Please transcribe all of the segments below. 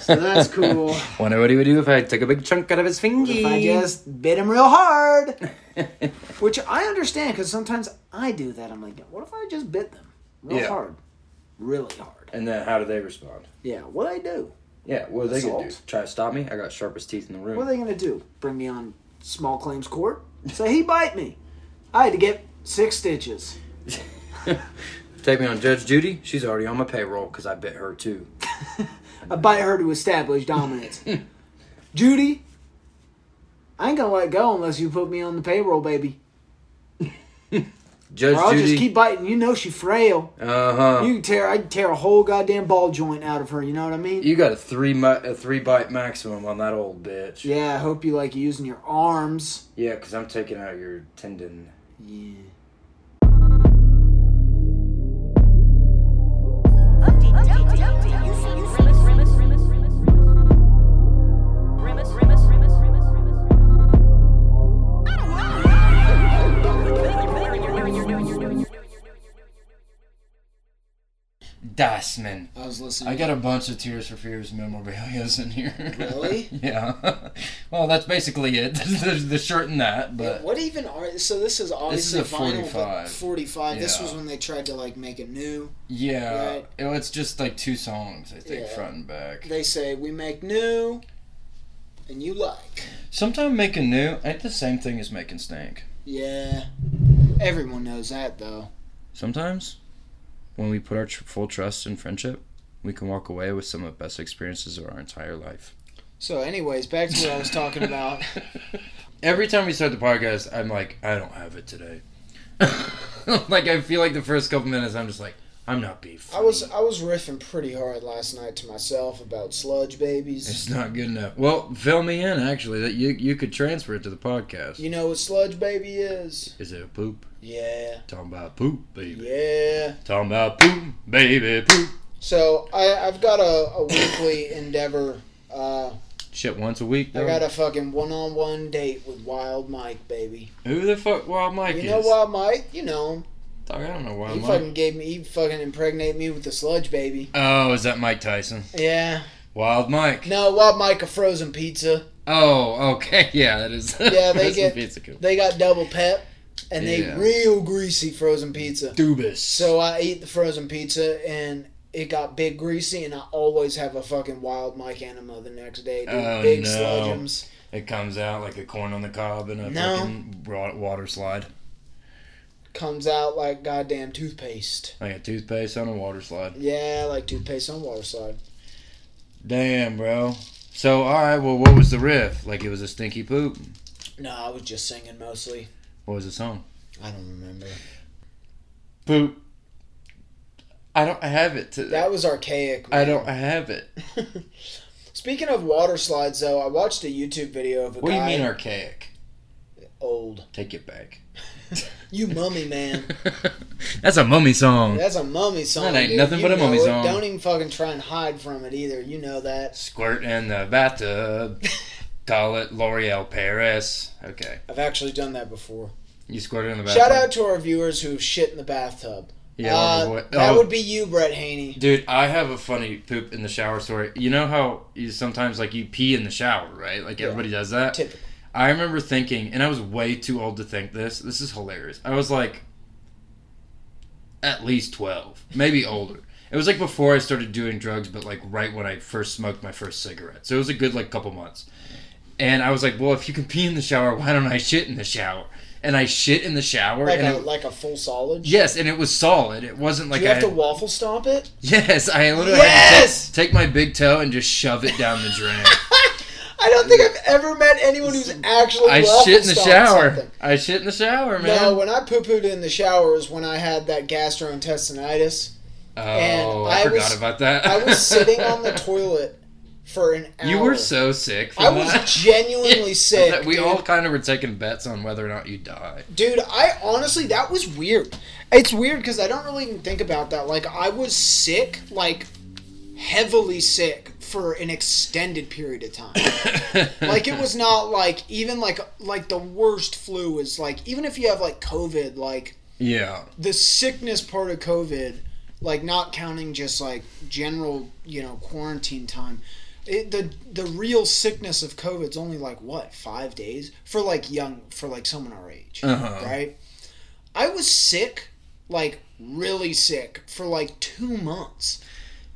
So that's cool. Wonder what he would do if I took a big chunk out of his finger. if I just bit him real hard, which I understand because sometimes I do that. I'm like, what if I just bit them real Yeah. hard, really hard? And then how do they respond? Yeah, what I do? Yeah, what are they gonna do? Try to stop me? I got sharpest teeth in the room. What are they gonna do? Bring me on small claims court? Say he bite me. I had to get six stitches. Take me on Judge Judy. She's already on my payroll because I bit her too. I bite her to establish dominance. Judy, I ain't gonna let go unless you put me on the payroll, baby. Judge Or I'll Judy. just keep biting. You know she frail. uh huh. You You, tear. I can tear a whole goddamn ball joint out of her. You know what I mean? You got a three mi- a three bite maximum on that old bitch. yeah. I hope you like using your arms. Yeah, because I'm taking out your tendon. Yeah. Dasman. I was listening. I got a bunch of Tears for Fears memorabilias in here. Really? yeah. well, that's basically it. There's the shirt and that, but what even are so? This is obviously a vinyl, but 45. Forty-five. This was when they tried to like make it new. yeah, Right. it, it's just like two songs, I think, Yeah. front and back. They say we make new, and you like. Sometimes making new ain't the same thing as making stank. Yeah. Everyone knows that though. Sometimes, when we put our tr- full trust in friendship, we can walk away with some of the best experiences of our entire life. So, anyways, back to what I was talking about. Every time we start the podcast, I'm like, I don't have it today. like I feel like the first couple minutes, I'm just like, I'm not being. I was I was riffing pretty hard last night to myself about sludge babies. It's not good enough. Well, fill me in. Actually, that you you could transfer it to the podcast. You know what sludge baby is? Is it a poop? Yeah. Talking about poop, baby. Yeah. Talking about poop, baby, poop. So I I've got a, a weekly endeavor. Uh, Shit, once a week. I got a fucking one-on-one date with Wild Mike, baby. Who the fuck Wild Mike you is? You know Wild Mike? You know him. Dog, I don't know Wild He Mike. fucking gave me. He fucking impregnated me with the sludge baby. Oh, is that Mike Tyson? Yeah. Wild Mike. No, Wild Mike a frozen pizza. Oh, okay. Yeah, that is. Yeah, they get- pizza cool. They got double pep, and Yeah. they real greasy frozen pizza. Dubis. So I eat the frozen pizza and it got big greasy, and I always have a fucking wild Mike enema the next day. Dude. Oh, big no. sludgeums. it comes out like a corn on the cob in a No. fucking water slide, Comes out like goddamn toothpaste. like a toothpaste on a water slide. Yeah, like toothpaste on a water slide. Damn, bro. So, all right. Well, what was the riff? Like it was a stinky poop. No, I was just singing mostly. What was the song? I don't remember. Poop. I don't have it. To, That was archaic. I don't have it. Speaking of water slides, though, I watched a YouTube video of a What do you mean archaic? old. Take it back. You mummy man. That's a mummy song. That's a mummy song. That ain't dude. nothing You but a mummy song. Don't even fucking try and hide from it either. You know that. Squirt in the bathtub. Call it L'Oreal Paris. Okay. I've actually done that before. You squirted in the bathtub. Shout out to our viewers who shit in the bathtub. Yeah, Uh, that Oh, would be you, Brett Haney. Dude, I have a funny poop in the shower story. You know how you sometimes like you pee in the shower, right? Like Yeah. everybody does that. Typical. I remember thinking, and I was way too old to think this. This is hilarious. I was like, at least twelve, maybe older. It was like before I started doing drugs, but like right when I first smoked my first cigarette. So it was a good like couple months. And I was like, well, if you can pee in the shower, why don't I shit in the shower? And I shit in the shower. Like and a it- like a full solid. yes, and it was solid. It wasn't like Do you have I to waffle stomp it? Yes, I literally Yes! had to take, take my big toe and just shove it down the drain. I don't think I've ever met anyone who's actually I shit in the shower. something. I shit in the shower, man. No, when I poo pooed in the showers when I had that gastrointestinitis, oh, and I, I forgot was- about that. I was sitting on the toilet for an hour. You were so sick. I was that. genuinely sick. We dude. all kind of were taking bets on whether or not you die. Dude, I honestly that was weird. It's weird because I don't really even think about that. Like I was sick, like heavily sick for an extended period of time. like it was not like even like like the worst flu is like even if you have like COVID, like Yeah. the sickness part of COVID, like not counting just like general, you know, quarantine time. it, the the real sickness of COVID's only like what five days for like young for like someone our age, Uh-huh. right? I was sick, like really sick, for like two months.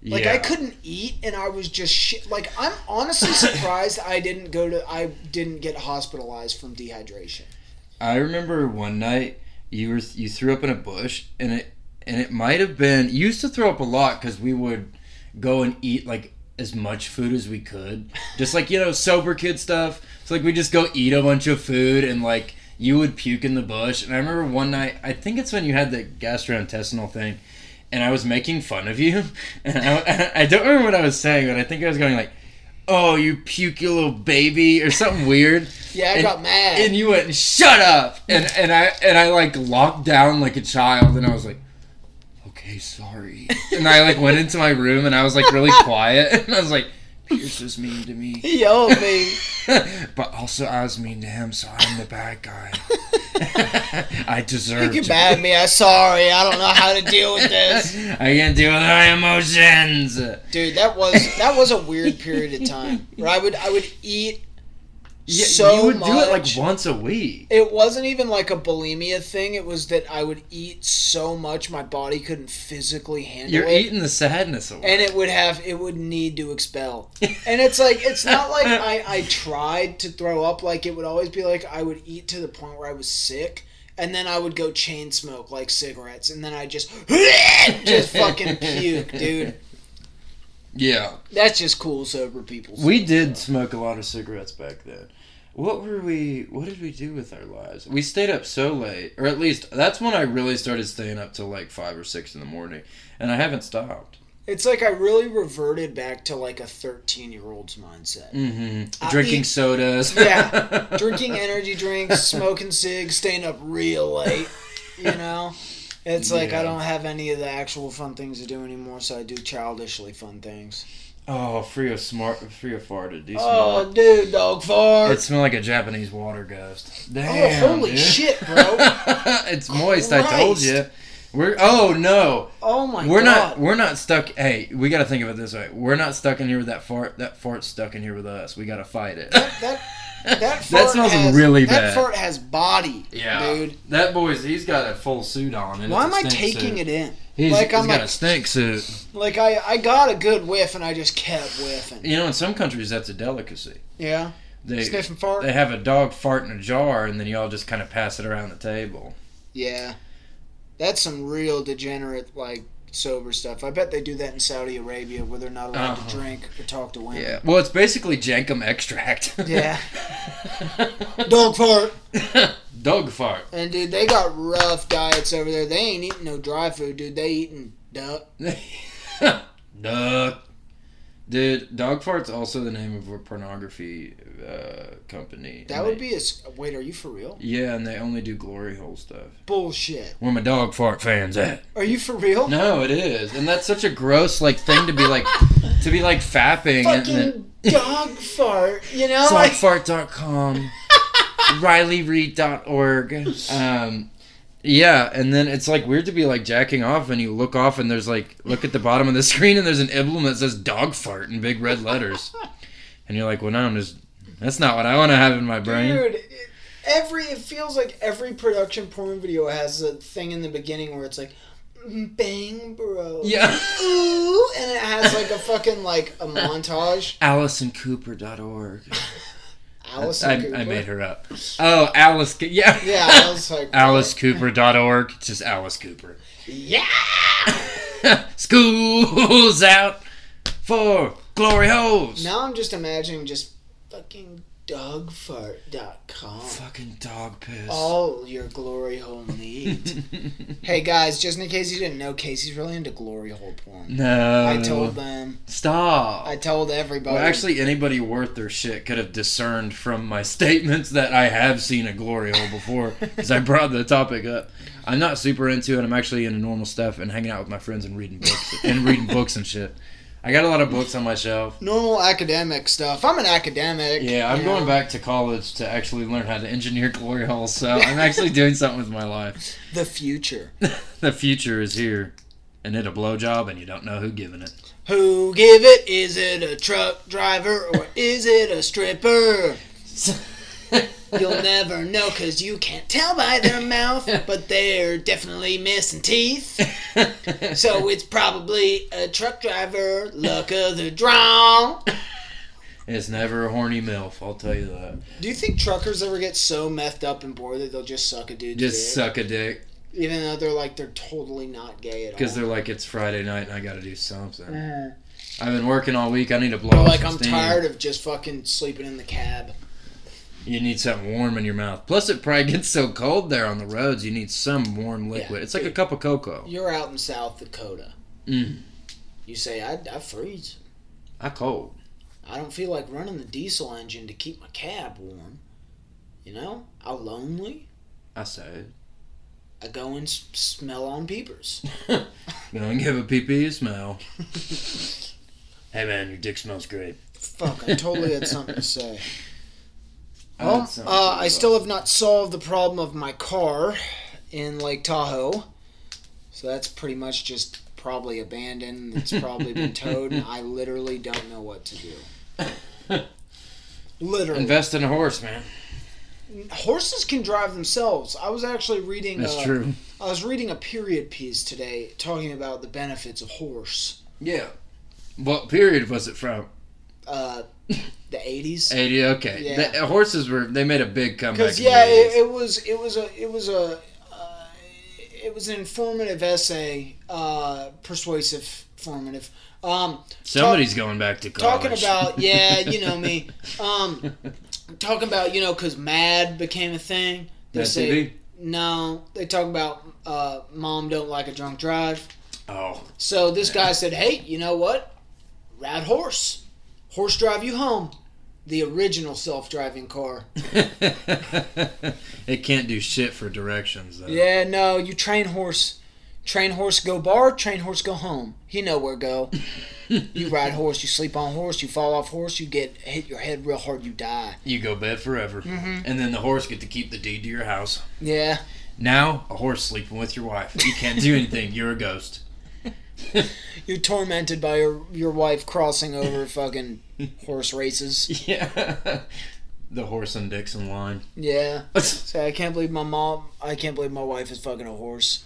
Like yeah. I couldn't eat, and I was just shit. Like I'm honestly surprised I didn't go to. I didn't get hospitalized from dehydration. I remember one night you were you threw up in a bush and it and it might have been you used to throw up a lot because we would go and eat like as much food as we could just like you know sober kid stuff so like we just go eat a bunch of food and like you would puke in the bush and I remember one night I think it's when you had the gastrointestinal thing and I was making fun of you. And I, I don't remember what I was saying but I think I was going like oh you puke you little baby or something weird. Yeah, I And- got mad. and you went shut up! And and i and i like locked down like a child and i was like okay sorry. And i like went into my room and i was like really quiet and i was like pierce was mean to me he at me. but also i was mean to him so i'm the bad guy i deserve You to mad at me? I'm sorry. I don't know how to deal with this. i can't deal with my emotions Dude, that was that was a weird period of time where I would I would eat yeah, so you would much. do it like once a week It wasn't even like a bulimia thing. It was that I would eat so much my body couldn't physically handle it. you're eating the sadness away and it would have it would need to expel and it's like it's not like I, I tried to throw up like it would always be like i would eat to the point where i was sick and then i would go chain smoke like cigarettes and then i just just fucking puke dude yeah that's just cool sober people We did smoke a lot of cigarettes back then. What were we? What did we do with our lives? We stayed up so late, or at least that's when I really started staying up till like five or six in the morning, and I haven't stopped. it's like i really reverted back to like a 13 year old's mindset Mm-hmm. Drinking mean- sodas. Yeah. drinking energy drinks smoking cigs staying up real late you know it's like Yeah. i don't have any of the actual fun things to do anymore so i do childishly fun things Oh, free of smart, free of farted. Do you Oh, smell dude, dog fart. it? It smelled like a Japanese water ghost. oh, Damn, holy dude. shit, bro. it's moist. I told you. We're oh no. Oh my god. we're god. not we're not stuck hey we got to think of it this way we're not stuck in here with that fart that fart's stuck in here with us we got to fight it That, that, that, That smells has, really bad. that fart has body, Yeah, dude. that boy's he's got a full suit on and Why am I taking suit. it in? He's, like, he's I'm got like- a snake suit Like I, I got a good whiff and I just kept whiffing. you know in some countries that's a delicacy Yeah, they sniffing fart. they have a dog fart in a jar and then you all just kind of pass it around the table Yeah, that's some real degenerate like sober stuff. I bet they do that in Saudi Arabia where they're not allowed Uh-huh. to drink or talk to women. yeah well it's basically jankum extract Yeah. Dog fart. dog fart And dude, they got rough diets over there. They ain't eating no dry food, dude. They eating duck. Duck. Dude, dog fart's also the name of a pornography uh, company. That And would they- be a Wait, are you for real? Yeah, and they only do glory hole stuff. Bullshit. Where my dog fart fans at? Are you for real? No, it is, and that's such a gross like thing to be like to be like fapping and then Fucking dog fart. You know, dogfart.com, RileyReid.org. Um, yeah, and then it's like weird to be like jacking off and you look off and there's like look at the bottom of the screen and there's an emblem that says dog fart in big red letters, and you're like, well, no, I'm just that's not what I want to have in my brain. dude. it- Every it feels like every production porn video has a thing in the beginning where it's like, "Mm, bang, bro. Yeah. Ooh, and it has like a fucking like a montage. AlisonCooper.org. Alice. I, I made her up. Oh, Alice. Yeah. Yeah, was like, AliceCooper.org. Just Alice Cooper. Yeah. School's out for glory holes. Now I'm just imagining just fucking dogfart.com. Fucking dog piss. All your glory hole needs. hey guys, just in case you didn't know, Casey's really into glory hole porn. no. I told them. Stop. I told everybody. well, actually, anybody worth their shit could have discerned from my statements that I have seen a glory hole before because I brought the topic up. I'm not super into it. I'm actually into normal stuff and hanging out with my friends and reading books and reading books and shit. I got a lot of books on my shelf. normal academic stuff. I'm an academic. Yeah, I'm going know. back to college to actually learn how to engineer glory holes. So I'm actually doing something with my life. The future. The future is here. and it a blowjob and you don't know who giving it. Who give it? Is it a truck driver or is it a stripper? You'll never know because you can't tell by their mouth, but they're definitely missing teeth. So it's probably a truck driver. Luck of the draw. It's never a horny MILF, I'll tell you that. Do you think truckers ever get so methed up and bored that they'll just suck a dude? Just dick? suck a dick. Even though they're like, they're totally not gay at all. Because they're like, it's Friday night and I gotta do something. Mhm. I've been working all week, I need to blow Or like, some I'm steam. tired of just fucking sleeping in the cab. You need something warm in your mouth. Plus, it probably gets so cold there on the roads, you need some warm liquid. Yeah. It's like a cup of cocoa. You're out in South Dakota. Mm. You say, I, I freeze. I cold. I don't feel like running the diesel engine to keep my cab warm. You know, how lonely. I say. I go and s- smell on peepers. Gonna give a pee pee a smell. hey man, your dick smells great. Fuck, I totally had something to say. I Well, uh, I still have not solved the problem of my car in Lake Tahoe. So that's pretty much just probably abandoned. It's probably been towed, and I literally don't know what to do. Literally. Invest in a horse, man. Horses can drive themselves. I was actually reading. That's uh, true. I was reading a period piece today talking about the benefits of horse. Yeah. What period was it from? Uh, the eighties. 80. Okay. Yeah. The, horses were. They made a big comeback. Because in the yeah, 80s. it, it was it was a it was a uh, it was an informative essay, uh, persuasive, formative. Um, Somebody's going back to college. talking about yeah, you know me. Um, talking about you know because MADD became a thing. They Mad say TV? no. They talk about uh, mom don't like a drunk drive. Oh. So this guy said, "Hey, you know what? Rad horse, horse drive you home." The original self-driving car. it can't do shit for directions though. Yeah, no, you train horse. Train horse go bar, train horse go home. He know where go. you ride horse, you sleep on horse, you fall off horse, you get hit your head real hard, you die. You go bed forever, Mhm. and then the horse get to keep the deed to your house. Yeah, Now a horse sleeping with your wife. You can't do anything. You're a ghost. you're tormented by your your wife crossing over fucking horse races. Yeah. the horse and Dixon line. Yeah. Say, I can't believe my mom. I can't believe my wife is fucking a horse.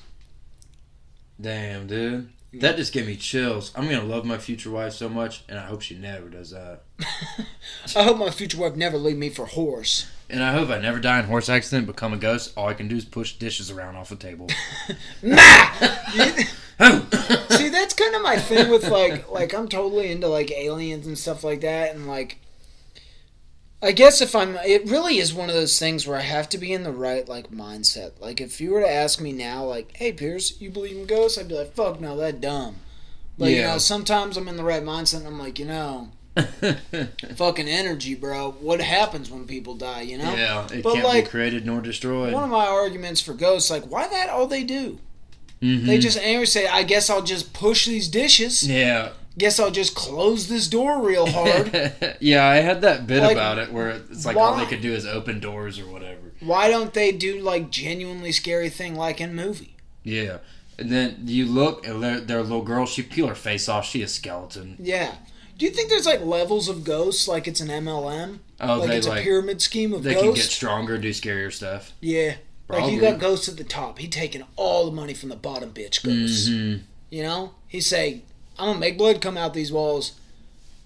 Damn, dude. That just gave me chills. I'm gonna love my future wife so much, and I hope she never does that. I hope my future wife never leave me for horse. And I hope I never die in a horse accident, become a ghost. All I can do is push dishes around off the table. Oh! See, that's kind of my thing with like, like I'm totally into like aliens and stuff like that, and like, I guess if I'm, it really is one of those things where I have to be in the right like mindset. Like, if you were to ask me now, like, hey Pierce, you believe in ghosts? I'd be like, fuck no, that dumb. But you know, sometimes I'm in the right mindset, and I'm like, you know, fucking energy, bro. What happens when people die? You know. yeah, it But, can't like, be created nor destroyed. One of my arguments for ghosts, like, why that all they do? Mhm. They just anyway say, I guess I'll just push these dishes. yeah. Guess I'll just close this door real hard. yeah, I had that bit Like, about it where it's like all they could do is open doors or whatever. Why don't they do like genuinely scary thing like in movie? Yeah. And then you look, and their, their little girl, she peel her face off. She a skeleton. Yeah. Do you think there's like levels of ghosts, like it's an MLM, Oh, like they it's a like pyramid scheme of ghosts. they can get stronger, do scarier stuff. yeah. Like you got ghosts at the top. He taking all the money from the bottom bitch ghosts. Mhm. You know? He say, I'm gonna make blood come out these walls.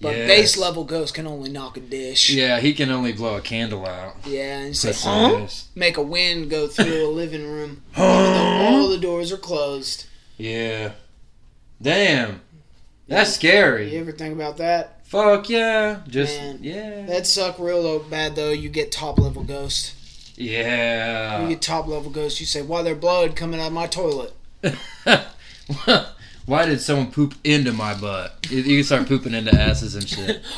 But Yes. base level ghost can only knock a dish. Yeah, he can only blow a candle out. Yeah, and say, huh? Make a wind go through a living room. all the doors are closed. Yeah. Damn. That's scary. You ever think about that? Fuck yeah. Just Man. yeah. That'd suck real bad though. You get top level ghost. Yeah. You get top level ghost. You say, "Why there blood coming out of my toilet?" Why did someone poop into my butt? You, can start pooping into asses and shit.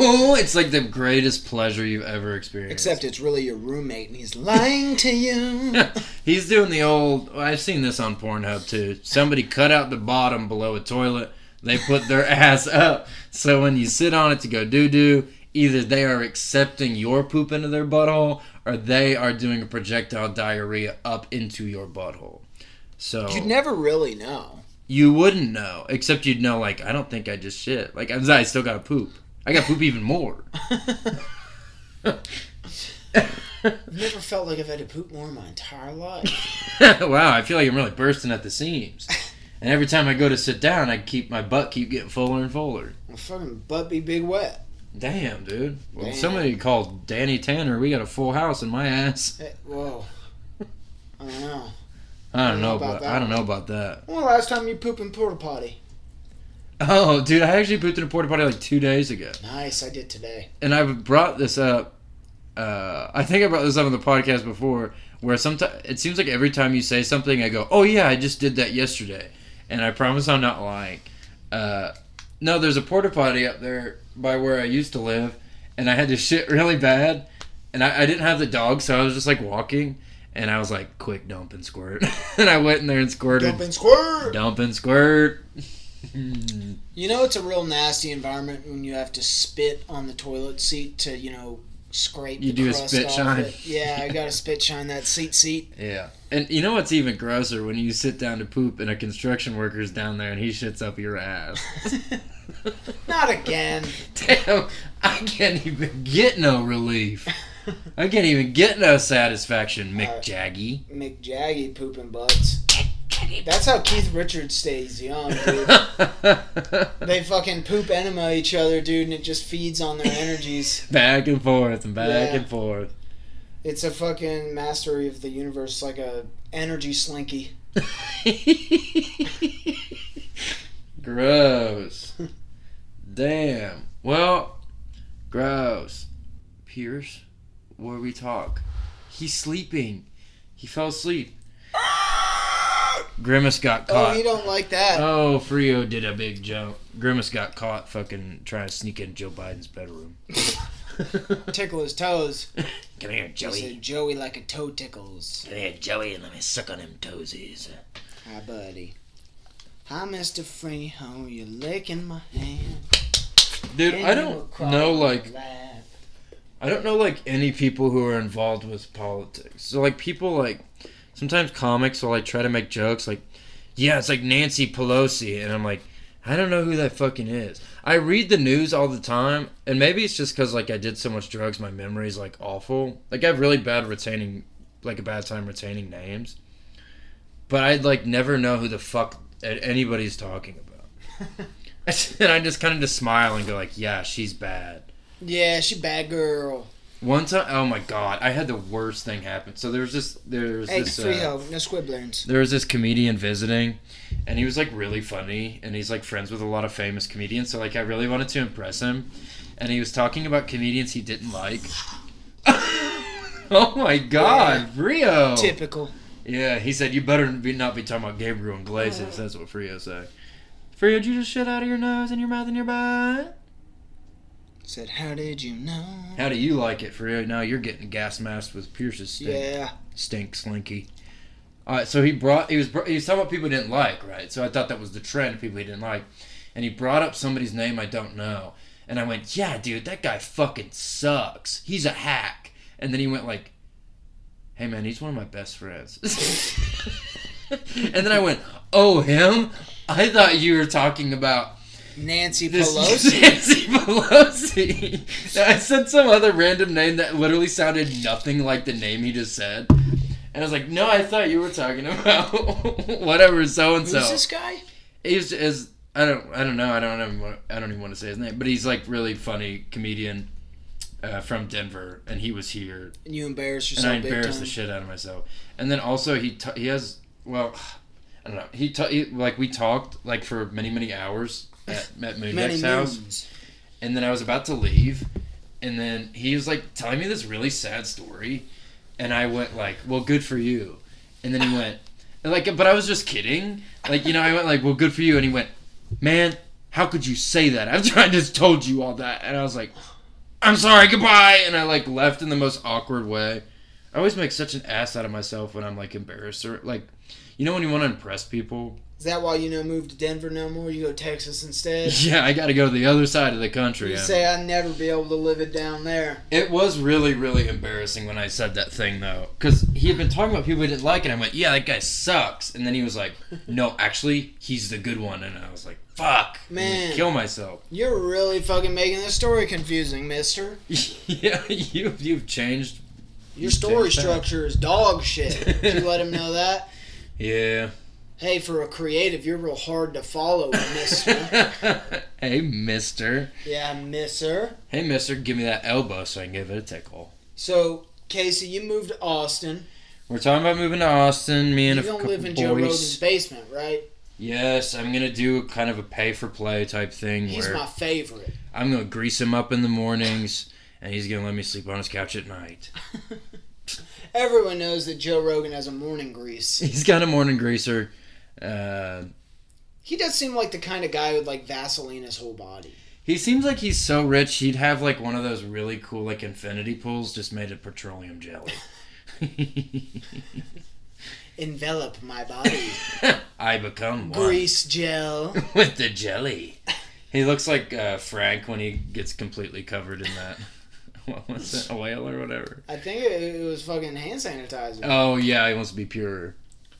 Oh, it's like the greatest pleasure you've ever experienced. Except it's really your roommate, and he's lying to you. He's doing the old. I've seen this on Pornhub too. Somebody cut out the bottom below a toilet. They put their ass up, so when you sit on it to go doo doo, either they are accepting your poop into their butthole, or they are doing a projectile diarrhea up into your butthole. So You'd never really know. you wouldn't know, except you'd know like I don't think I just shit. Like I'm I still gotta poop. I got to poop even more. I've never felt like I've had to poop more in my entire life. wow, I feel like I'm really bursting at the seams. And every time I go to sit down, I keep my butt keep getting fuller and fuller. My fucking butt be big wet. Damn, dude. Well, Damn. somebody called Danny Tanner. We got a full house in my ass. Eh, Whoa. I don't know. I don't know about about. that I don't know about that. When the last time you poop in porta potty? Oh, dude, I actually pooped in a porta potty like two days ago, Nice, I did today. and I've brought this up. Uh, I think I brought this up on the podcast before, where sometimes it seems like every time you say something, I go, "Oh yeah, I just did that yesterday," and I promise I'm not lying. Uh, no, there's a porta potty up there by where I used to live, and I had to shit really bad, and I, I didn't have the dog, so I was just like walking, and I was like, "Quick, dump and squirt," and I went in there and squirted, Dump and squirt! dump and squirt. You know it's a real nasty environment when you have to spit on the toilet seat to, you know, scrape You the do a crust spit off shine. it. Yeah, I gotta spit shine that seat seat. Yeah. And you know what's even grosser when you sit down to poop and a construction worker's down there and he shits up your ass. Not again. Damn, I can't even get no relief. I can't even get no satisfaction, Mick Uh, Jaggy. Mick Jaggy pooping butts. That's how Keith Richards stays young, dude. They fucking poop enema each other, dude, and it just feeds on their energies. back and forth and back Yeah. and forth. It's a fucking mastery of the universe, like a energy slinky. gross. Damn. Well, gross. Pierce, where we talk. He's sleeping. He fell asleep. Grimace got caught. Oh, caught. you don't like that. Oh, Frio did a big jump. Grimace got caught fucking trying to sneak in Joe Biden's bedroom. Tickle his toes. Come here, He Joey. said, Joey like a toe tickles. Come here, Joey, and let me suck on them toesies. Hi, buddy. Hi, Mr. Frio. You're licking my hand. Dude, And I don't know like lap. I don't know like any people who are involved with politics. So like people like sometimes comics will like try to make jokes like, yeah, it's like Nancy Pelosi, and I'm like, I don't know who that fucking is. I read the news all the time, and maybe it's just because like I did so much drugs, my memory's like awful. Like I have really bad retaining, like a bad time retaining names. But I'd like never know who the fuck anybody's talking about. and I just kind of just smile and go like, yeah, she's bad. Yeah, she bad girl. One time, oh my god, I had the worst thing happen. So there was this, there was Hey, this, uh, no squibblerns. there was this comedian visiting, and he was like really funny, and he's like friends with a lot of famous comedians. So like, I really wanted to impress him, and he was talking about comedians he didn't like. oh my god, Frio! Typical. Yeah, he said you better be, not be talking about Gabriel Iglesias. That's what Frio said. Frio, did you just shit out of your nose and your mouth and your butt? Said, how did you know? How do you like it, for Frio? Now you're getting gas masked with Pierce's stink. Yeah. stink slinky. All right, so he brought he was he was talking about people he didn't like, right? So I thought that was the trend of people he didn't like, and he brought up somebody's name I don't know, and I went, yeah, dude, that guy fucking sucks. He's a hack. And then he went like, hey man, he's one of my best friends. and then I went, oh him? I thought you were talking about Nancy this Pelosi. Nancy Pelosi. I said some other random name that literally sounded nothing like the name he just said. And I was like, no, I thought you were talking about whatever so and so. Who's this guy? He's is I don't I don't know I don't even want, I don't even want to say his name, but he's like really funny comedian uh, from Denver, and he was here, And you embarrass and yourself I big embarrassed the shit out of myself. And then also he t- he has well, I don't know he, ta- he like we talked like for many many hours at, at house. moons. and then I was about to leave, and then he was like telling me this really sad story, and I went like, "Well, good for you," and then he went, like, but I was just kidding, like you know, I went like, "Well, good for you," and he went, "Man, how could you say that? After I just told you all that," and I was like, "I'm sorry, goodbye," and I like left in the most awkward way. I always make such an ass out of myself when I'm like embarrassed or like, you know, when you want to impress people Is that why you know move to Denver no more? You go Texas instead. Yeah, I got to go to the other side of the country. You I- say I'd never be able to live it down there. It was really, really embarrassing when I said that thing, though. Because he had been talking about people he didn't like, and I went, yeah, that guy sucks. And then he was like, no, actually, he's the good one. And I was like, fuck. Man. Kill myself. You're really fucking making this story confusing, mister. yeah, you, you've changed. Your You story structure is dog shit. Did you let him know that? Yeah. Hey, for a creative, you're real hard to follow, mister. hey, mister. yeah, mister. Hey, mister, give me that elbow so I can give it a tickle. So, Casey, you moved to Austin. We're talking about moving to Austin. Me and You a don't couple live in Joe. Rogan's basement, right? Yes, I'm gonna do kind of a pay for play type thing He's my favorite. I'm gonna grease him up in the mornings, and he's gonna let me sleep on his couch at night. Everyone knows that Joe Rogan has a morning grease. He's got a morning greaser. Uh, He does seem like the kind of guy who'd like Vaseline his whole body. he seems like he's so rich. He'd have like one of those really cool like infinity pools just made of petroleum jelly. Envelop my body. I become one Grease gel. with the jelly. He looks like uh, Frank when he gets completely covered in that. What was it? Oil or whatever. I think it, it was fucking hand sanitizer. Oh yeah, he wants to be pure.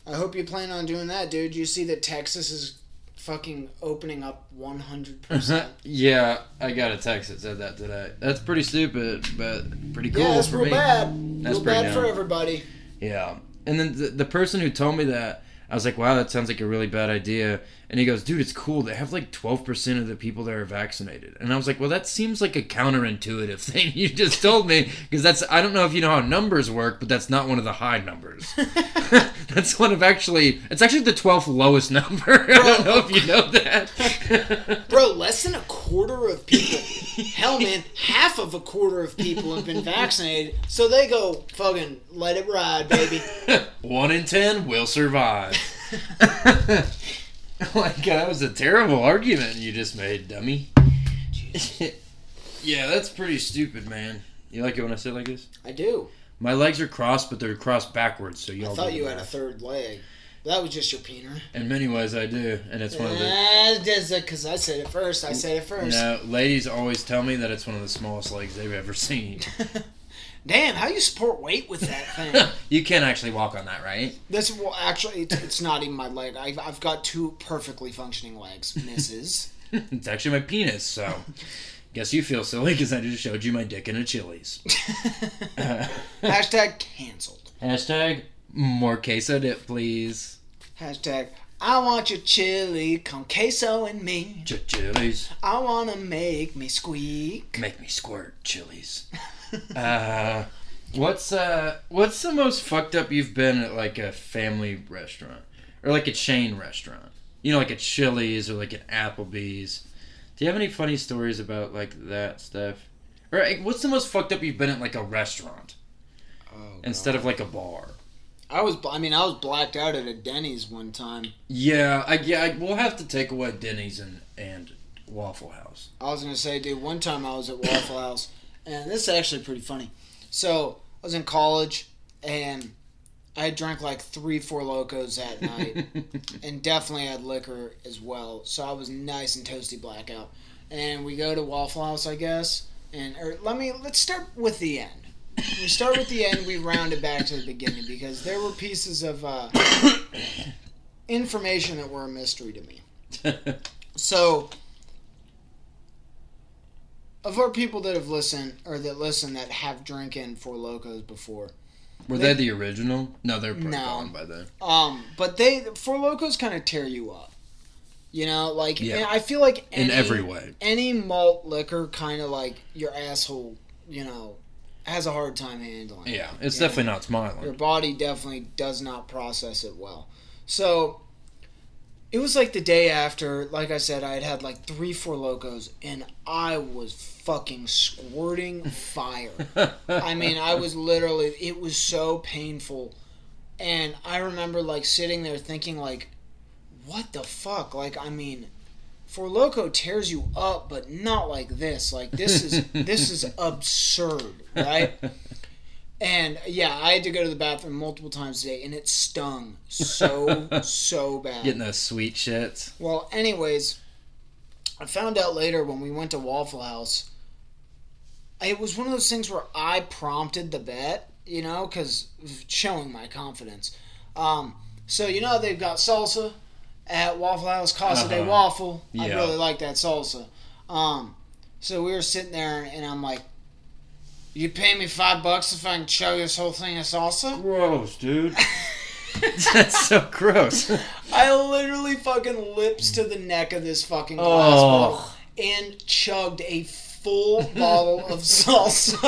I hope you plan on doing that, dude. You see that Texas is fucking opening up 100%. yeah, I got a text that said that today. That's pretty stupid, but pretty cool yeah, that's for real me. bad. That's real pretty bad for everybody. Yeah. And then the, the person who told me that, I was like, wow, that sounds like a really bad idea. And he goes, dude, it's cool. They have like 12% of the people that are vaccinated. And I was like, well, that seems like a counterintuitive thing you just told me. Because that's, I don't know if you know how numbers work, but that's not one of the high numbers. that's one of actually, it's actually the 12th lowest number. I don't know if you know that. Bro, less than a quarter of people, hell man, half of a quarter of people have been vaccinated. So they go, fucking, let it ride, baby. One in ten will survive. like that was a terrible argument you just made, dummy. yeah, that's pretty stupid, man. You like it when I say it like this? I do. My legs are crossed, but they're crossed backwards, so you I thought you had a third leg. That was just your peener. In many ways, I do, and it's one of the. Because I said it first. I said it first. No, ladies always tell me that it's one of the smallest legs they've ever seen. Damn, how you support weight with that thing? you can't actually walk on that, right? This well, actually, it's, it's not even my leg. I've, I've got two perfectly functioning legs, Mrs. it's actually my penis, so. Guess you feel silly because I just showed you my dick in a Chili's. Hashtag canceled. Hashtag more queso dip, please. Hashtag I want your chili con queso and me. Ch- chilies. I wanna make me squeak. Make me squirt, chilies. Uh, what's uh, what's the most fucked up you've been at like a family restaurant or like a chain restaurant? You know, like a Chili's or like an Applebee's. Do you have any funny stories about like that stuff? Or like, what's the most fucked up you've been at like a restaurant Oh, instead of like a bar? I was, I mean, I was blacked out at a Denny's one time. Yeah, I yeah, I, we'll have to take away Denny's and and Waffle House. I was gonna say, dude, one time I was at Waffle House, and this is actually pretty funny. So I was in college, and I drank like three, four lokos that night, and definitely had liquor as well. So I was nice and toasty blackout. And we go to Waffle House, I guess. And or let me let's start with the end. We start with the end. We round it back to the beginning because there were pieces of uh, information that were a mystery to me. So, of our people that have listened or that listen that have drinking Four Lokos before, Were they the original? No, they're probably No. gone by then. um, but they Four Lokos kind of tear you up. You know, like Yeah. I feel like In every way. any malt liquor kind of like your asshole, you know, has a hard time handling. Yeah, it's definitely not smiling. Your body definitely does not process it well. So it was like the day after, like I said, I had had like three, four lokos, and I was fucking squirting fire. I mean, I was literally, it was so painful. And I remember like sitting there thinking, like, what the fuck? Like, I mean, Four Loko tears you up, but not like this. Like this is this is absurd, right? And yeah, I had to go to the bathroom multiple times a day, and it stung so so bad. Getting those sweet shits. Well, anyways, I found out later when we went to Waffle House. It was one of those things where I prompted the bet, you know, because showing my confidence. Um, so you know they've got salsa at Waffle House, Casa de Uh-huh. Waffle. I really like that salsa. Um, so we were sitting there, and I'm like, "You pay me five bucks if I can chug this whole thing of salsa?" Gross, dude. That's so gross. I literally fucking lips to the neck of this fucking glass Oh. bottle and chugged a full bottle of salsa.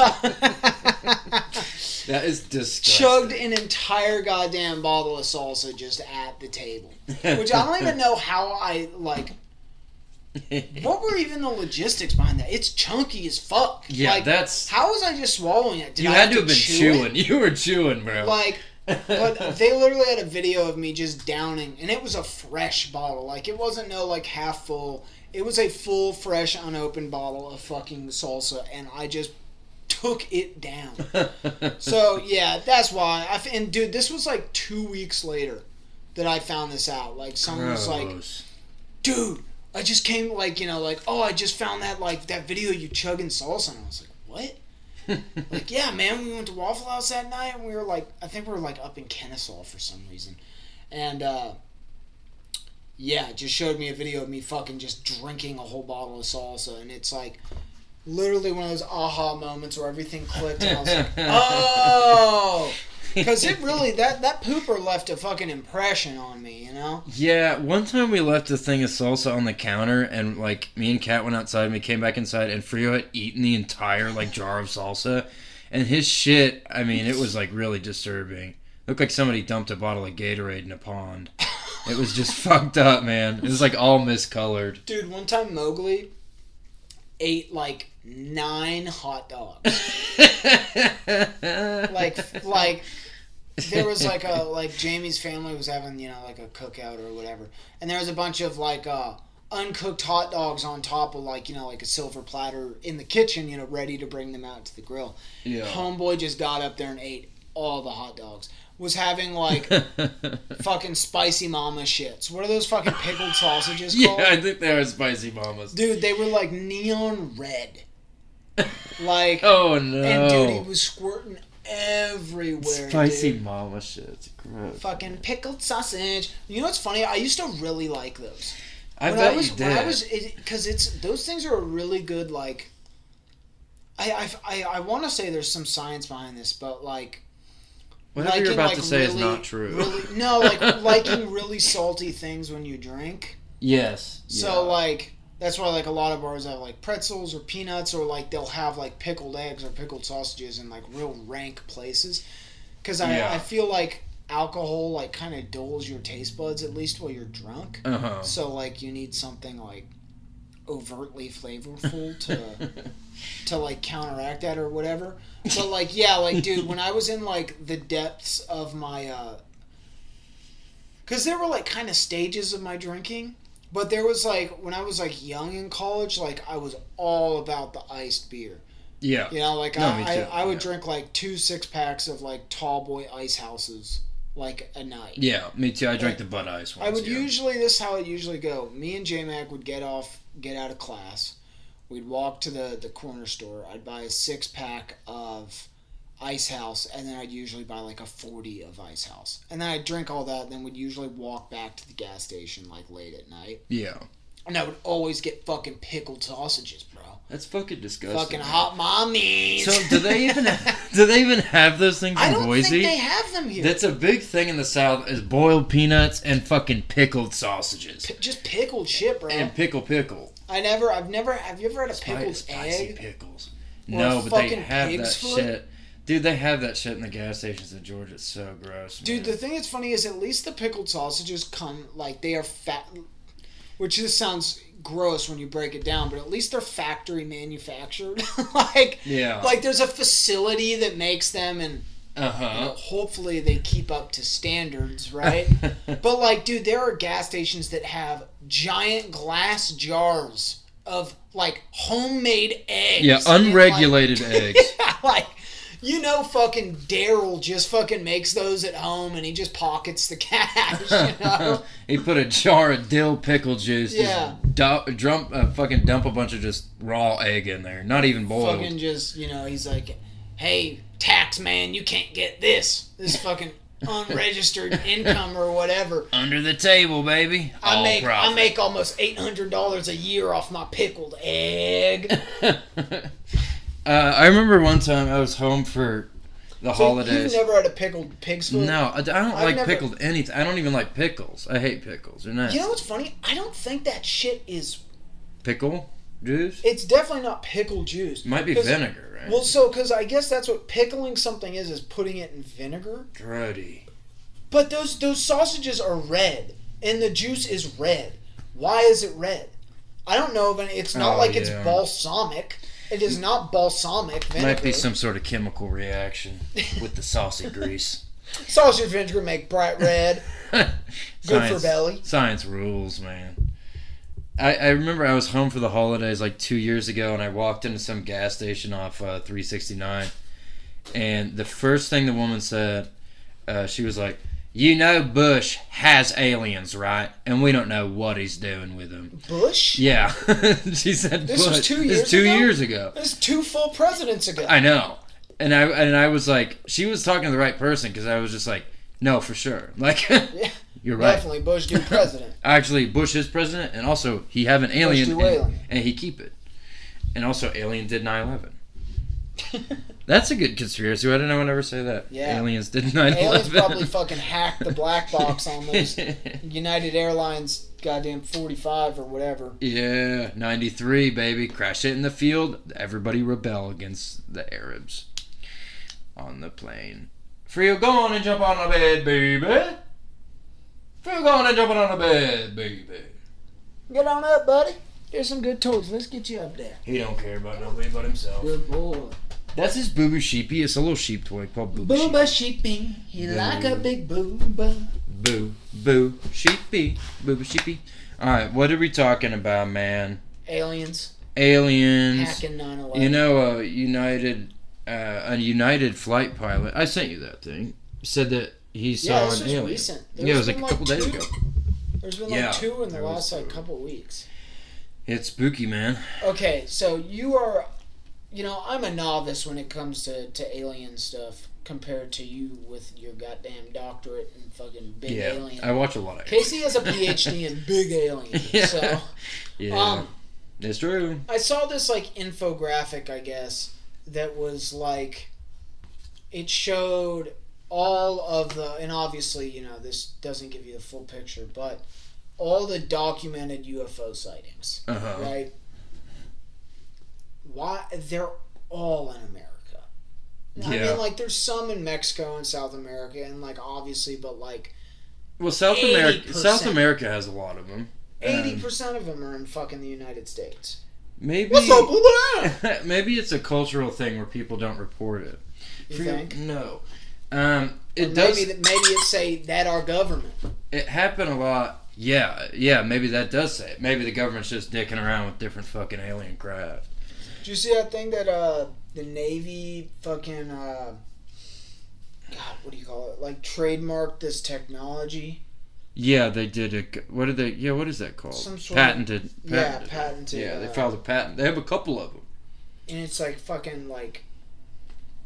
That is disgusting. chugged an entire goddamn bottle of salsa just at the table. Which I don't even know how I like. What were even the logistics behind that? It's chunky as fuck. Yeah, like, that's. how was I just swallowing it? Did you I had to have been chew it? chewing. You were chewing, bro. Like, but they literally had a video of me just downing, and it was a fresh bottle. Like, it wasn't no like half full. It was a full, fresh, unopened bottle of fucking salsa, and I just took it down. So yeah, that's why. I f- and dude, this was like two weeks later that I found this out. Like, someone was like, "Dude, I just came like you know like oh I just found that like that video you chugging salsa," and I was like, "What?" like yeah man we went to waffle house that night and we were like i think we were like up in kennesaw for some reason. And uh yeah just showed me a video of me fucking just drinking a whole bottle of salsa. And it's like literally one of those aha moments where everything clicked and i was like oh because it really that that pooper left a fucking impression on me you know Yeah, one time we left a thing of salsa on the counter, and like me and Kat went outside, and we came back inside, and Frio had eaten the entire like jar of salsa, and his shit. I mean, it was like really disturbing. Looked like somebody dumped a bottle of Gatorade in a pond. It was just fucked up, man. It was like all miscolored. dude one time mowgli ate like nine hot dogs like like there was like a like Jamie's family was having you know like a cookout or whatever, and there was a bunch of like uh, uncooked hot dogs on top of like you know like a silver platter in the kitchen, you know, ready to bring them out to the grill. yeah. Homeboy just got up there and ate all the hot dogs. Was having like fucking spicy mama shits. What are those fucking pickled sausages yeah, called? I think they were spicy mamas. Dude, they were like neon red. Like, Oh no. and dude, he was squirting everywhere. spicy dude. mama shit. It's gross. fucking pickled sausage. You know what's funny? I used to really like those. I when bet I was you did. when I was because it's those things are a really good like. I I I, I want to say there's some science behind this, but like. Whatever you're about like, to say is not true. Really, no, like liking really salty things when you drink. yes. So yeah. like that's why like a lot of bars have like pretzels or peanuts or like they'll have like pickled eggs or pickled sausages in like real rank places. Because I, Yeah. I feel like alcohol like kind of dulls your taste buds at least while you're drunk. Uh huh. So like you need something like overtly flavorful to to like counteract that or whatever. But like yeah, like dude, when I was in like the depths of my uh cuz there were like kind of stages of my drinking, but there was like when I was like young in college, like I was all about the iced beer. Yeah. You know, like No, I, I, I would yeah. drink like two six packs of like tall boy ice houses like a night. Yeah, me too. I drank the Bud Ice once. I would yeah. usually this is how it usually go. Me and J Mac would get off, get out of class. We'd walk to the the corner store. I'd buy a six pack of Ice House, and then I'd usually buy like a forty of Ice House, and then I'd drink all that. And then we'd usually walk back to the gas station like late at night, Yeah. and I would always get fucking pickled sausages, bro. That's fucking disgusting. fucking hot mommies. So do they even do they even have those things I in don't Boise? think they have them here. That's a big thing in the South is boiled peanuts and fucking pickled sausages. P- just pickled shit, bro. And pickle pickle. I never, I've never. Have you ever had a Spi- pickled spicy egg? pickles. Or No, but they have that foot? shit. Dude, they have that shit in the gas stations in Georgia. It's so gross. Man. Dude, the thing that's funny is at least the pickled sausages come like they are fat, which just sounds gross when you break it down, but at least they're factory manufactured. like, Yeah. like there's a facility that makes them, and uh you know, hopefully they keep up to standards, right? but like, dude, there are gas stations that have giant glass jars of like homemade eggs. yeah, and, like- unregulated eggs. Yeah, like, You know, fucking Daryl just fucking makes those at home and he just pockets the cash. You know? he put a jar of dill pickle juice. Yeah. Dump, dump, uh, fucking dump a bunch of just raw egg in there, not even boiled. fucking just, you know, he's like, hey, tax man, you can't get this. This fucking unregistered income or whatever. Under the table, baby. I All make I make almost eight hundred dollars a year off my pickled egg. Uh, I remember one time I was home for the So holidays. You've never had a pickled pig's foot? no, I, don't I've like never- pickled anything. I don't even like pickles. I hate pickles. They're nasty. You know what's funny? I don't think that shit is. Pickle juice It's definitely not pickle juice. might be vinegar, right? Well, so because I guess that's what pickling something is is putting it in vinegar. Grody. But those those sausages are red, and the juice is red. Why is it red? I don't know. If any, it's not Oh, like it's balsamic. It is not balsamic vinegar. Might be some sort of chemical reaction with the saucy grease. sausage vinegar make bright red. Good for belly. Science rules, man. I, I remember I was home for the holidays like two years ago, and I walked into some gas station off uh, 369, and the first thing the woman said, uh, she was like, "You know, Bush has aliens, right? And we don't know what he's doing with them." Bush. Yeah, she said. This was Bush. two This years was two ago? years ago. This is two full presidents ago. I know, and I and I was like, she was talking to the right person because I was just like, no, for sure, like, you're right. Definitely Bush do president. Actually, Bush is president, and also he have an alien, and, alien. and he keep it. And also, alien did 9-11. That's a good conspiracy. Why didn't I ever say that? Yeah. Aliens did 9-11. Aliens probably fucking hacked the black box on those United Airlines goddamn 45 or whatever. yeah, 93, baby. Crash it in the field. Everybody rebel against the Arabs on the plane. Frio, go on and jump on the bed, baby. Frio, go on and jump on the bed, baby. Get on up, buddy. Here's some good toys. Let's get you up there. He don't care about nobody but himself. Good boy. That's his Boo Boo Sheepy. It's a little sheep toy called Boo Boo Sheepy. Booba sheepy. He Boo. like a big booba. Boo, boo, sheepy, boo, boo, sheepy. All right, what are we talking about, man? Aliens. Aliens. Hacking 9 You know, a United, uh, a United flight pilot. I sent you that thing. Said that he saw Yeah, this an was alien. recent. Yeah, it was like a couple days two- ago. There's been Yeah, like two in the last like couple weeks. It's spooky, man. Okay, so you are, you know, I'm a novice when it comes to, to alien stuff compared to you with your goddamn doctorate and fucking big yeah, alien. I watch a lot of. Casey has a PhD in big alien. Yeah. So, Yeah, um, it's true. I saw this like infographic, I guess, that was like, it showed all of the, and obviously, you know, this doesn't give you the full picture, but all the documented UFO sightings, Uh huh. right? Why they're all in America. Yeah. I mean, like, there's some in Mexico and South America, and like, obviously, but like, Well, South America, 80%. South America has a lot of them. eighty percent of them are in fucking the United States. Maybe. What's up with that? maybe it's a cultural thing where people don't report it. You For- think? No. Um, it does. Maybe, maybe it say that our government. It happened a lot. Yeah, yeah. Maybe that does say it. Maybe the government's just dicking around with different fucking alien craft. Did you see that thing that uh the Navy fucking uh God, what do you call it? Like trademarked this technology. Yeah, they did a. What did they? Yeah, what is that called? Some sort of- patented. Yeah, patented. patented, Yeah, they uh, filed a patent. They have a couple of them. and it's like fucking like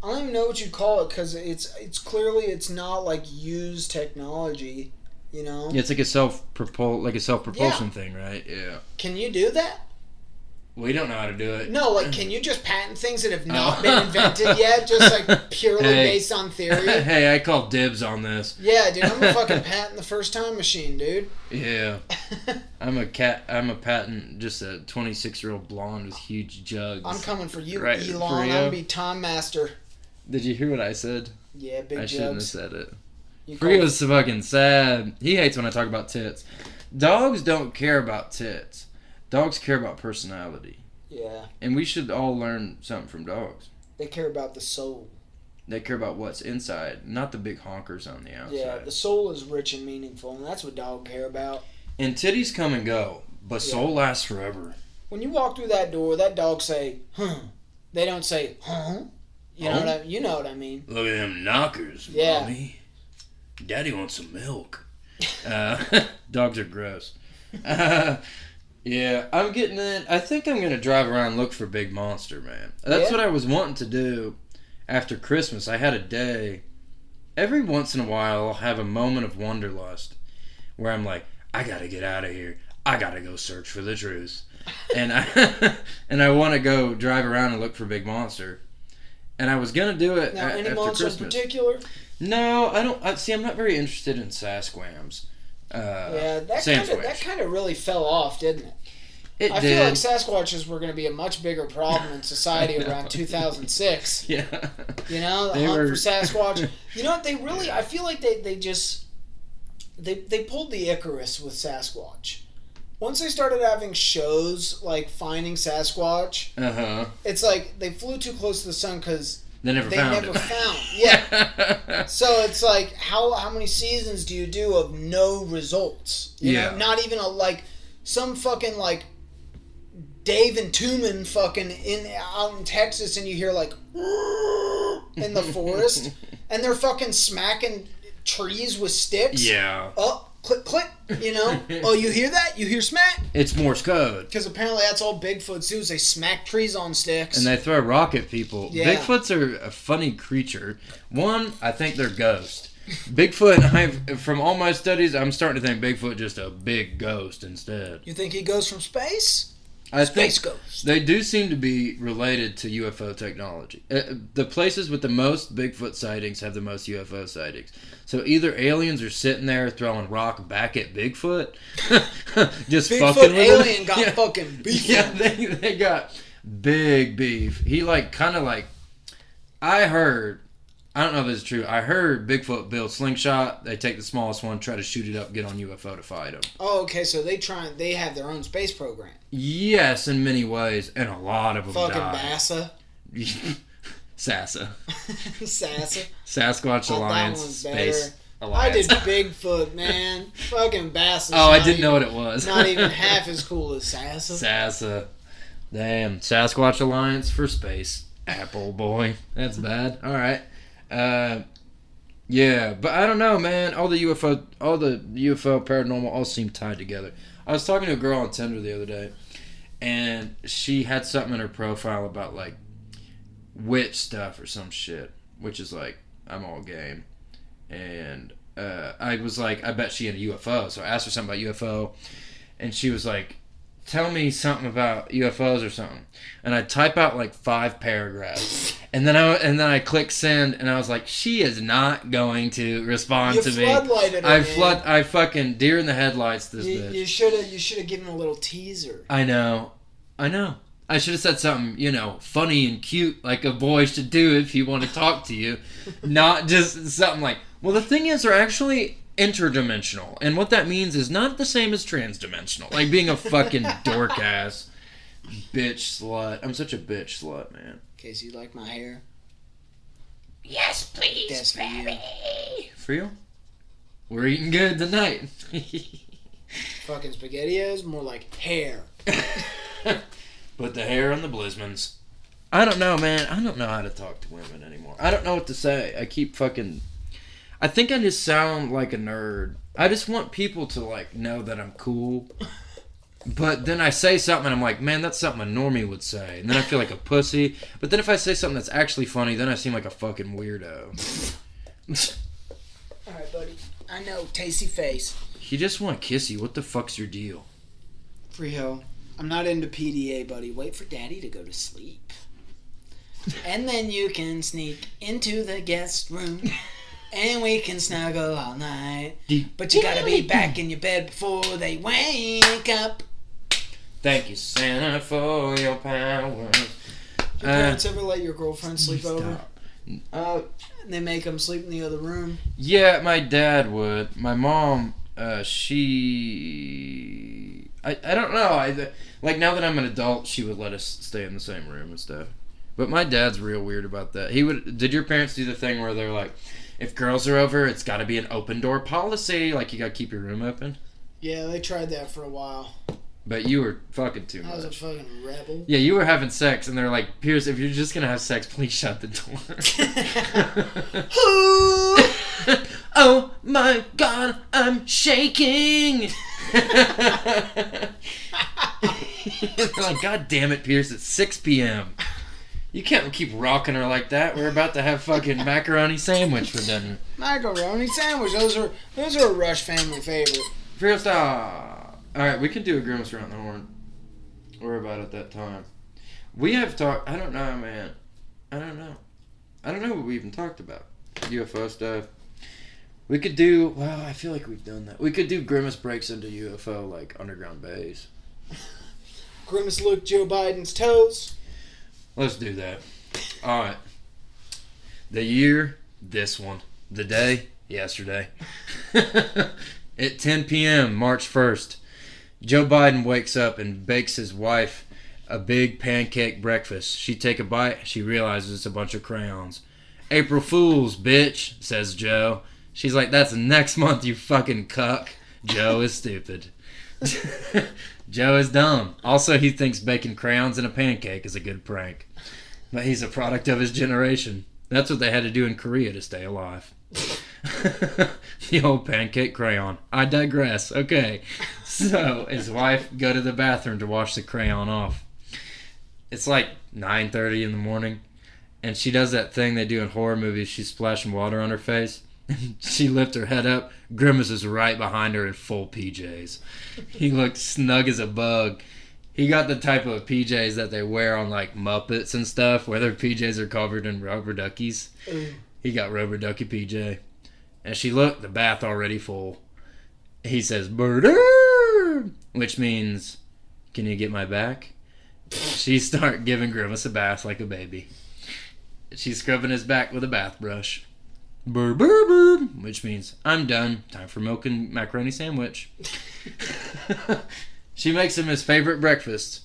I don't even know what you call it because it's it's clearly it's not like used technology. You know? Yeah, it's like a self propul like a self propulsion thing, right? Yeah. Can you do that? We don't know how to do it. No, like can you just patent things that have not Oh. been invented yet, just like purely Hey. based on theory? hey, I call dibs on this. Yeah, dude, I'm a fucking patent the first time machine, dude. Yeah, I'm a cat. I'm a patent. Just a 26 year old blonde with huge jugs. I'm coming for you, Right, for Elon. I'm gonna be time master. Did you hear what I said? Yeah, big I shouldn't have said it. You Frio's fucking sad. He hates when I talk about tits. Dogs don't care about tits. Dogs care about personality. Yeah, And we should all learn something from dogs. they care about the soul. They care about what's inside, not the big honkers on the outside. Yeah, the soul is rich and meaningful, and that's what dogs care about. and titties come and go, but soul lasts forever. When you walk through that door, that dog say, "Huh." They don't say, "Huh." You know what I, you know what I mean. Look at them knockers, Yeah. mommy. Daddy wants some milk. Uh, dogs are gross. Uh, yeah, I'm getting in. I think I'm gonna drive around and look for Big Monster, man. That's Yeah? what I was wanting to do after Christmas. I had a day. Every once in a while, I'll have a moment of wanderlust where I'm like, I gotta get out of here. I gotta go search for the truth, and I and I want to go drive around and look for Big Monster. And I was gonna do it Now, a- any after monster in Christmas. particular? No, I don't. I, see, I'm not very interested in Sasquams. Uh, yeah, that kind of that kind of really fell off, didn't it? It I did. feel like Sasquatches were going to be a much bigger problem in society around 2006. yeah. You know, the They hunt were- for Sasquatch. You know what? They really, I feel like they, they just they they pulled the Icarus with Sasquatch. Once they started having shows like finding Sasquatch, Uh huh. it's like they flew too close to the sun because They never they found never it. found. Yeah. So it's like how how many seasons do you do of no results? You Yeah. know, not even a like some fucking like Dave and Tuman fucking in out in Texas and you hear like in the forest and they're fucking smacking trees with sticks. yeah. Oh, click click, you know? oh, you hear that? You hear smack? It's Morse code. Because apparently that's all Bigfoots do is they smack trees on sticks. And they throw rock at people. Yeah. Bigfoots are a funny creature. One, I think they're ghost. Bigfoot, I've from all my studies, I'm starting to think Bigfoot just a big ghost instead. you think he goes from space? I think Space ghost. They do seem to be related to UFO technology. Uh, the places with the most Bigfoot sightings have the most UFO sightings. So either aliens are sitting there throwing rock back at Bigfoot, just Bigfoot fucking with alien him. got yeah. fucking beef. Yeah, they, they got big beef. He like kind of like I heard. I don't know if this is true. I heard Bigfoot build slingshot. They take the smallest one, try to shoot it up, get on UFO to fight them. Oh, okay. So they try. They have their own space program. Yes, in many ways, and a lot of them Fucking died. Bassa, Sassa. Sassa. Sasquatch Oh, Alliance Space I did Bigfoot, man. Fucking Bassa. oh, I didn't know what it was. Not even half as cool as Sassa. Sassa. Damn. Sasquatch Alliance for space. Apple boy. That's bad. All right. Uh, yeah, but I don't know, man. All the UFO, all the UFO paranormal, all seem tied together. I was talking to a girl on Tinder the other day, and she had something in her profile about like witch stuff or some shit, which is like I'm all game. And uh, I was like, I bet she had a UFO, so I asked her something about UFO, and she was like, "Tell me something about UFOs or something." And I type out like five paragraphs, and then I and then I click send, and I was like, "She is not going to respond You to me." her. I flood, I fucking deer in the headlights. This You, bitch. you should have. You should have given a little teaser. I know. I know. I should have said something, you know, funny and cute, like a boy should do if he want to talk to you. not just something like, well, the thing is, they're actually interdimensional. And what that means is not the same as transdimensional. Like being a fucking dork ass bitch slut. I'm such a bitch slut, man. Casey, you like my hair? Yes, please, That's for you. For you? We're eating good tonight. Fucking spaghettios, more like hair. Put the hair on the Blismans. I don't know, man. I don't know how to talk to women anymore. I don't know what to say. I keep fucking. I think I just sound like a nerd. I just want people to like know that I'm cool. But then I say something and I'm like, man, that's something a normie would say. And then I feel like a pussy. But then if I say something that's actually funny, then I seem like a fucking weirdo. All right, buddy. I know, tasty face. he just want to kiss you. What the fuck's your deal? Frio. I'm not into PDA, buddy. Wait for daddy to go to sleep. and then you can sneak into the guest room. And we can snuggle all night. But you gotta be back in your bed before they wake up. Thank you, Santa, for your powers. Your Uh, parents ever let your girlfriend sleep over? Uh, they make them sleep in the other room? Yeah, my dad would. My mom, uh, she, I, I don't know. I like now that I'm an adult, she would let us stay in the same room and stuff. But my dad's real weird about that. He would. Did your parents do the thing where they're like, if girls are over, it's got to be an open door policy. Like you got to keep your room open. Yeah, they tried that for a while. but you were fucking too much. I was a fucking rebel. Yeah, you were having sex, and they're like, Pierce, if you're just gonna have sex, please shut the door. oh my god, I'm shaking. They're like, God damn it, Pierce, it's 6 p.m. You can't keep rocking her like that. We're about to have fucking macaroni sandwich for dinner. Macaroni sandwich. Those are those are a Rush family favorite. Pierce, ah. Alright, we can do a grimace around the horn. We're about at that time. We have talked, I don't know, man. I don't know. I don't know what we even talked about. UFO stuff. We could do, well, I feel like we've done that. We could do grimace breaks into UFO, like underground base. Grimace look Joe Biden's toes. Let's do that. All right. The year, this one. The day, yesterday. At 10 p.m., March 1st, Joe Biden wakes up and bakes his wife a big pancake breakfast. She take a bite, she realizes it's a bunch of crayons. April Fools, bitch, says Joe. She's like, that's next month, you fucking cuck. Joe is stupid. Joe is dumb. Also, he thinks baking crayons in a pancake is a good prank. But he's a product of his generation. That's what they had to do in Korea to stay alive. the old pancake crayon. I digress. Okay. So his wife go to the bathroom to wash the crayon off. It's like 9:30 in the morning, and she does that thing they do in horror movies. She's splashing water on her face. she lifts her head up. Grimace is right behind her in full PJs. He looks snug as a bug. He got the type of PJs that they wear on like Muppets and stuff, where their PJs are covered in rubber duckies. He got rubber ducky PJ. And she looked, the bath already full. He says, Murder! Which means, Can you get my back? She start giving Grimace a bath like a baby. She's scrubbing his back with a bath brush. Burr, burr, burr, which means, I'm done. Time for milk and macaroni sandwich. she makes him his favorite breakfast.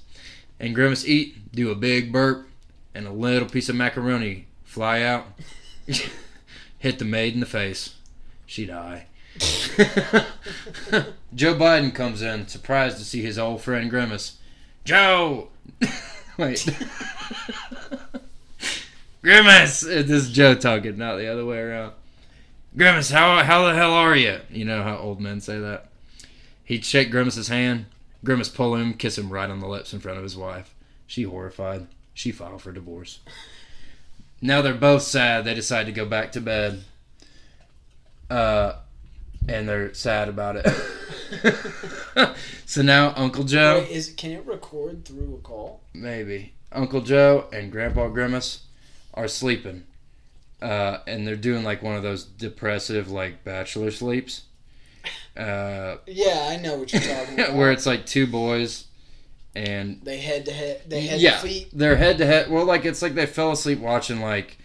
And Grimace eat, do a big burp, and a little piece of macaroni fly out. hit the maid in the face. She die. Joe Biden comes in, surprised to see his old friend Grimace. Joe! Wait. Grimace! This is Joe talking, not the other way around. Grimace, how, how the hell are you? You know how old men say that. He'd shake Grimace's hand. Grimace pull him, kiss him right on the lips in front of his wife. She horrified. She filed for divorce. Now they're both sad. They decide to go back to bed. Uh, and they're sad about it. so now Uncle Joe, Wait, is can it record through a call? maybe Uncle Joe and Grandpa Grimace are sleeping, uh, and they're doing like one of those depressive like bachelor sleeps, uh, Yeah, I know what you're talking about. where it's like two boys, and they head to head. They head yeah, to feet. they're head to head. Well, like it's like they fell asleep watching like,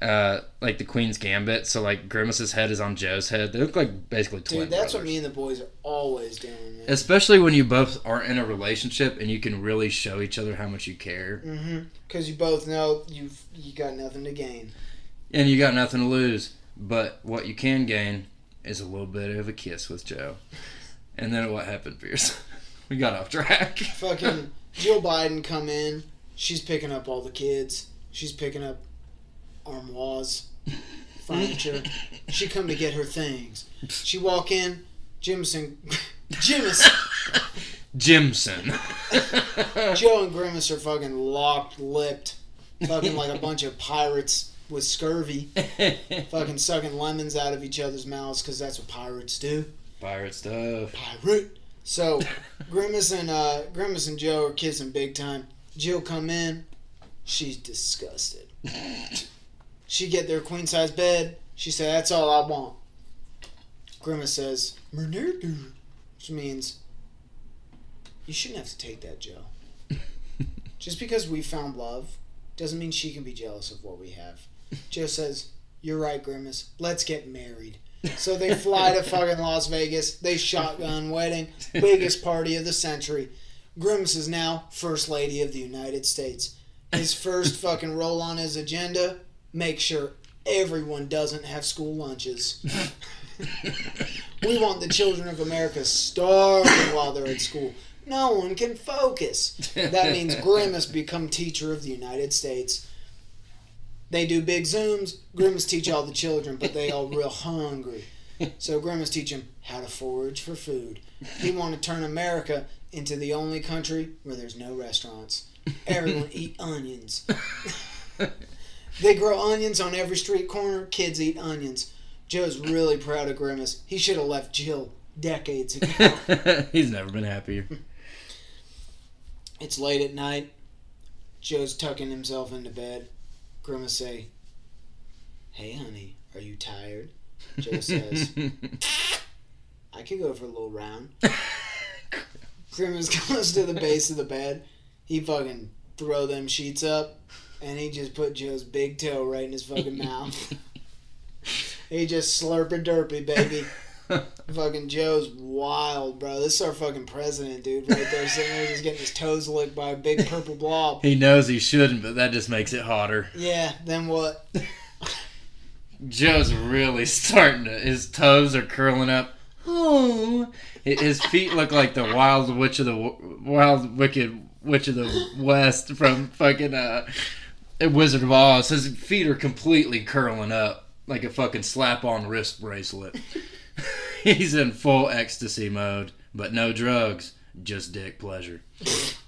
uh, like the Queen's Gambit. So like Grimace's head is on Joe's head. They look like basically twin Dude, that's what me and the boys are always doing. Man. Especially when you both are in a relationship and you can really show each other how much you care, Mm-hmm. Because you both know you've you got nothing to gain. and you got nothing to lose. But what you can gain is a little bit of a kiss with Joe. And then what happened, Pierce? we got off track. Fucking Jill Biden come in. She's picking up all the kids. She's picking up armoires, furniture. she come to get her things. She walk in. Jimson, Jimison, Jimson. Joe and Grimace are fucking locked lipped, fucking like a bunch of pirates with scurvy, fucking sucking lemons out of each other's mouths because that's what pirates do. Pirate stuff. pirate. So Grimace and uh, Grimace and Joe are kissing big time. Jill come in, she's disgusted. She get their queen size bed. She said, "That's all I want." Grimace says, "Mernurdu," which means you shouldn't have to take that, Joe. Just because we found love doesn't mean she can be jealous of what we have. Joe says, "You're right, Grimace. Let's get married." So they fly to fucking Las Vegas. They shotgun wedding, biggest party of the century. Grimace is now first lady of the United States. His first fucking roll on his agenda: make sure everyone doesn't have school lunches. We want the children of America starving while they're at school. No one can focus. That means Grimace become teacher of the United States. They do big zooms. Grimace teach all the children, but they all real hungry. So Grimace teach them how to forage for food. He want to turn America into the only country where there's no restaurants. Everyone eat onions. they grow onions on every street corner. Kids eat onions. Joe's really proud of Grimace. He should have left Jill decades ago. He's never been happier. It's late at night. Joe's tucking himself into bed. Grimace say, Hey honey, are you tired? Joe says, I could go for a little round. Grimace goes to the base of the bed. He fucking throw them sheets up and he just put Joe's big toe right in his fucking mouth. he just slurping derpy, baby. fucking Joe's wild, bro. This is our fucking president, dude, right there sitting there just getting his toes licked by a big purple blob. he knows he shouldn't, but that just makes it hotter. Yeah, then what? Joe's really starting to. His toes are curling up. Oh, his feet look like the wild witch of the wild wicked witch of the west from fucking uh, Wizard of Oz. His feet are completely curling up like a fucking slap-on wrist bracelet. He's in full ecstasy mode, but no drugs, just dick pleasure.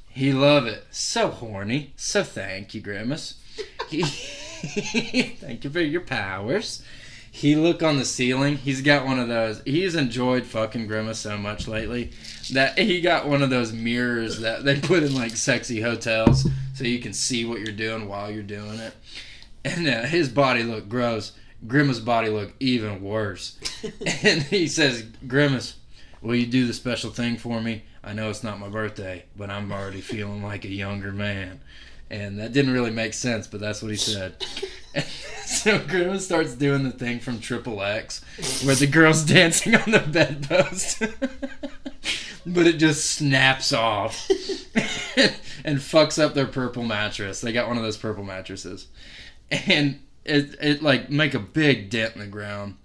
He love it. So horny. So thank you, Grimace. He, thank you for your powers. He look on the ceiling. He's got one of those. He's enjoyed fucking Grimace so much lately that he got one of those mirrors that they put in like sexy hotels so you can see what you're doing while you're doing it. And uh, his body looked gross. Grimace's body looked even worse. and he says, Grimace, will you do the special thing for me? I know it's not my birthday, but I'm already feeling like a younger man. And that didn't really make sense, but that's what he said. so Grimace starts doing the thing from Triple X, where the girl's dancing on the bedpost, but it just snaps off and fucks up their purple mattress. They got one of those purple mattresses, and it it like make a big dent in the ground.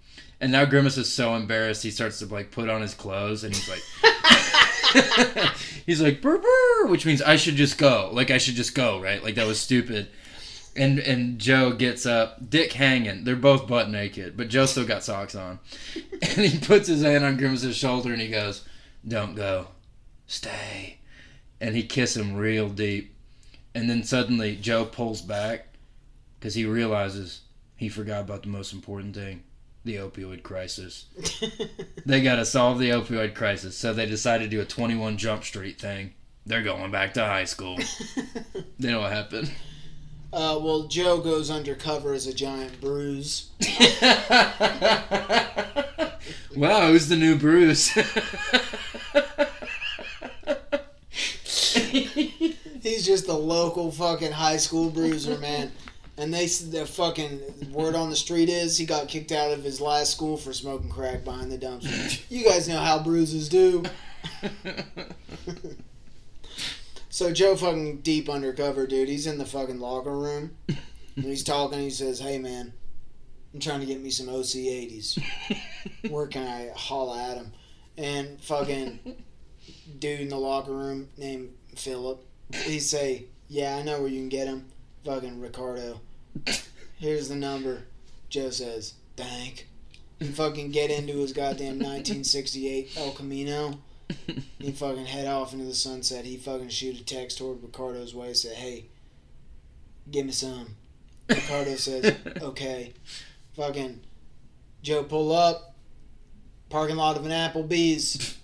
And now Grimace is so embarrassed, he starts to like put on his clothes, and he's like. he's like burr, burr, which means I should just go. Like I should just go, right? Like that was stupid. And and Joe gets up, Dick hanging. They're both butt naked, but Joe still got socks on. And he puts his hand on Grimace's shoulder and he goes, "Don't go, stay." And he kisses him real deep. And then suddenly Joe pulls back because he realizes he forgot about the most important thing the opioid crisis. they got to solve the opioid crisis, so they decided to do a 21 Jump Street thing. They're going back to high school. they know what happened. Uh, well, Joe goes undercover as a giant bruise. wow, who's the new Bruce? He's just a local fucking high school bruiser, man. And they the fucking word on the street is he got kicked out of his last school for smoking crack behind the dumpster. You guys know how bruises do. so Joe fucking deep undercover, dude. He's in the fucking locker room. And he's talking. He says, "Hey, man, I'm trying to get me some OC80s. Where can I haul at him?" And fucking dude in the locker room named Philip. He say, "Yeah, I know where you can get him." Fucking Ricardo. Here's the number. Joe says, "Thank." And fucking get into his goddamn 1968 El Camino. He fucking head off into the sunset. He fucking shoot a text toward Ricardo's way. Say, "Hey, give me some." Ricardo says, "Okay." Fucking Joe pull up. Parking lot of an Applebee's.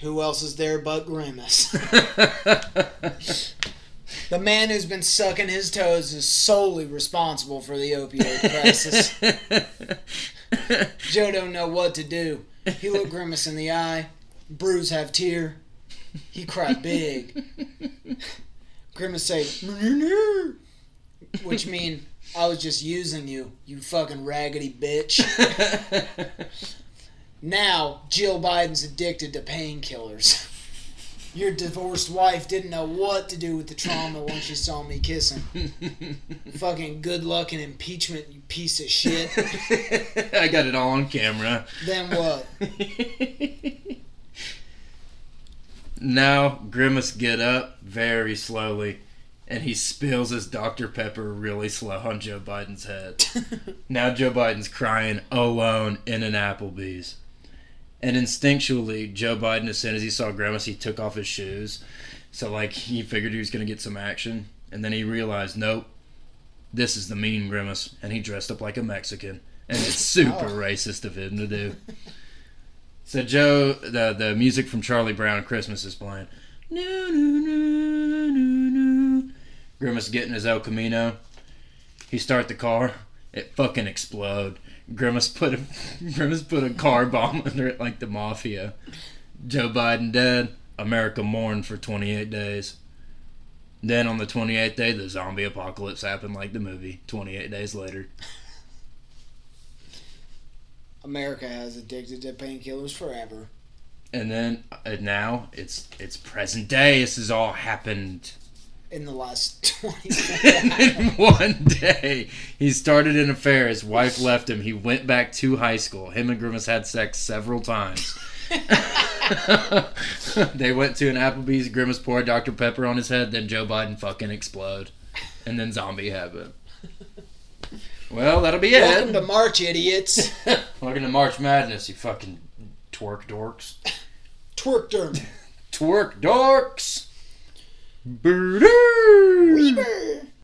Who else is there but Grimace? The man who's been sucking his toes is solely responsible for the opioid crisis. Joe don't know what to do. He look Grimace in the eye. Bruise have tear. He cry big. Grimace say, which mean I was just using you, you fucking raggedy bitch. Now Jill Biden's addicted to painkillers. Your divorced wife didn't know what to do with the trauma when she saw me kissing. Fucking good luck and impeachment, you piece of shit. I got it all on camera. Then what? now Grimace get up very slowly, and he spills his Dr Pepper really slow on Joe Biden's head. now Joe Biden's crying alone in an Applebee's. And instinctually, Joe Biden, as soon as he saw Grimace, he took off his shoes. So, like, he figured he was going to get some action. And then he realized, nope, this is the mean Grimace. And he dressed up like a Mexican. And it's super Oh. racist of him to do. So, Joe, the, the music from Charlie Brown Christmas is playing. No, no, no, no, no. Grimace getting his El Camino. He start the car. It fucking explode. Grimace put a Grimace put a car bomb under it like the mafia. Joe Biden dead. America mourned for 28 days. Then on the 28th day, the zombie apocalypse happened like the movie. 28 days later. America has addicted to painkillers forever. And then uh, now it's it's present day. This has all happened In the last 20 and in one day, he started an affair. His wife left him. He went back to high school. Him and Grimace had sex several times. they went to an Applebee's. Grimace poured Dr. Pepper on his head. Then Joe Biden fucking explode. And then zombie happened. Well, that'll be it. Welcome to March, idiots. Welcome to March Madness, you fucking twerk dorks. Twerk derm. Twerk dorks! Boo-doo!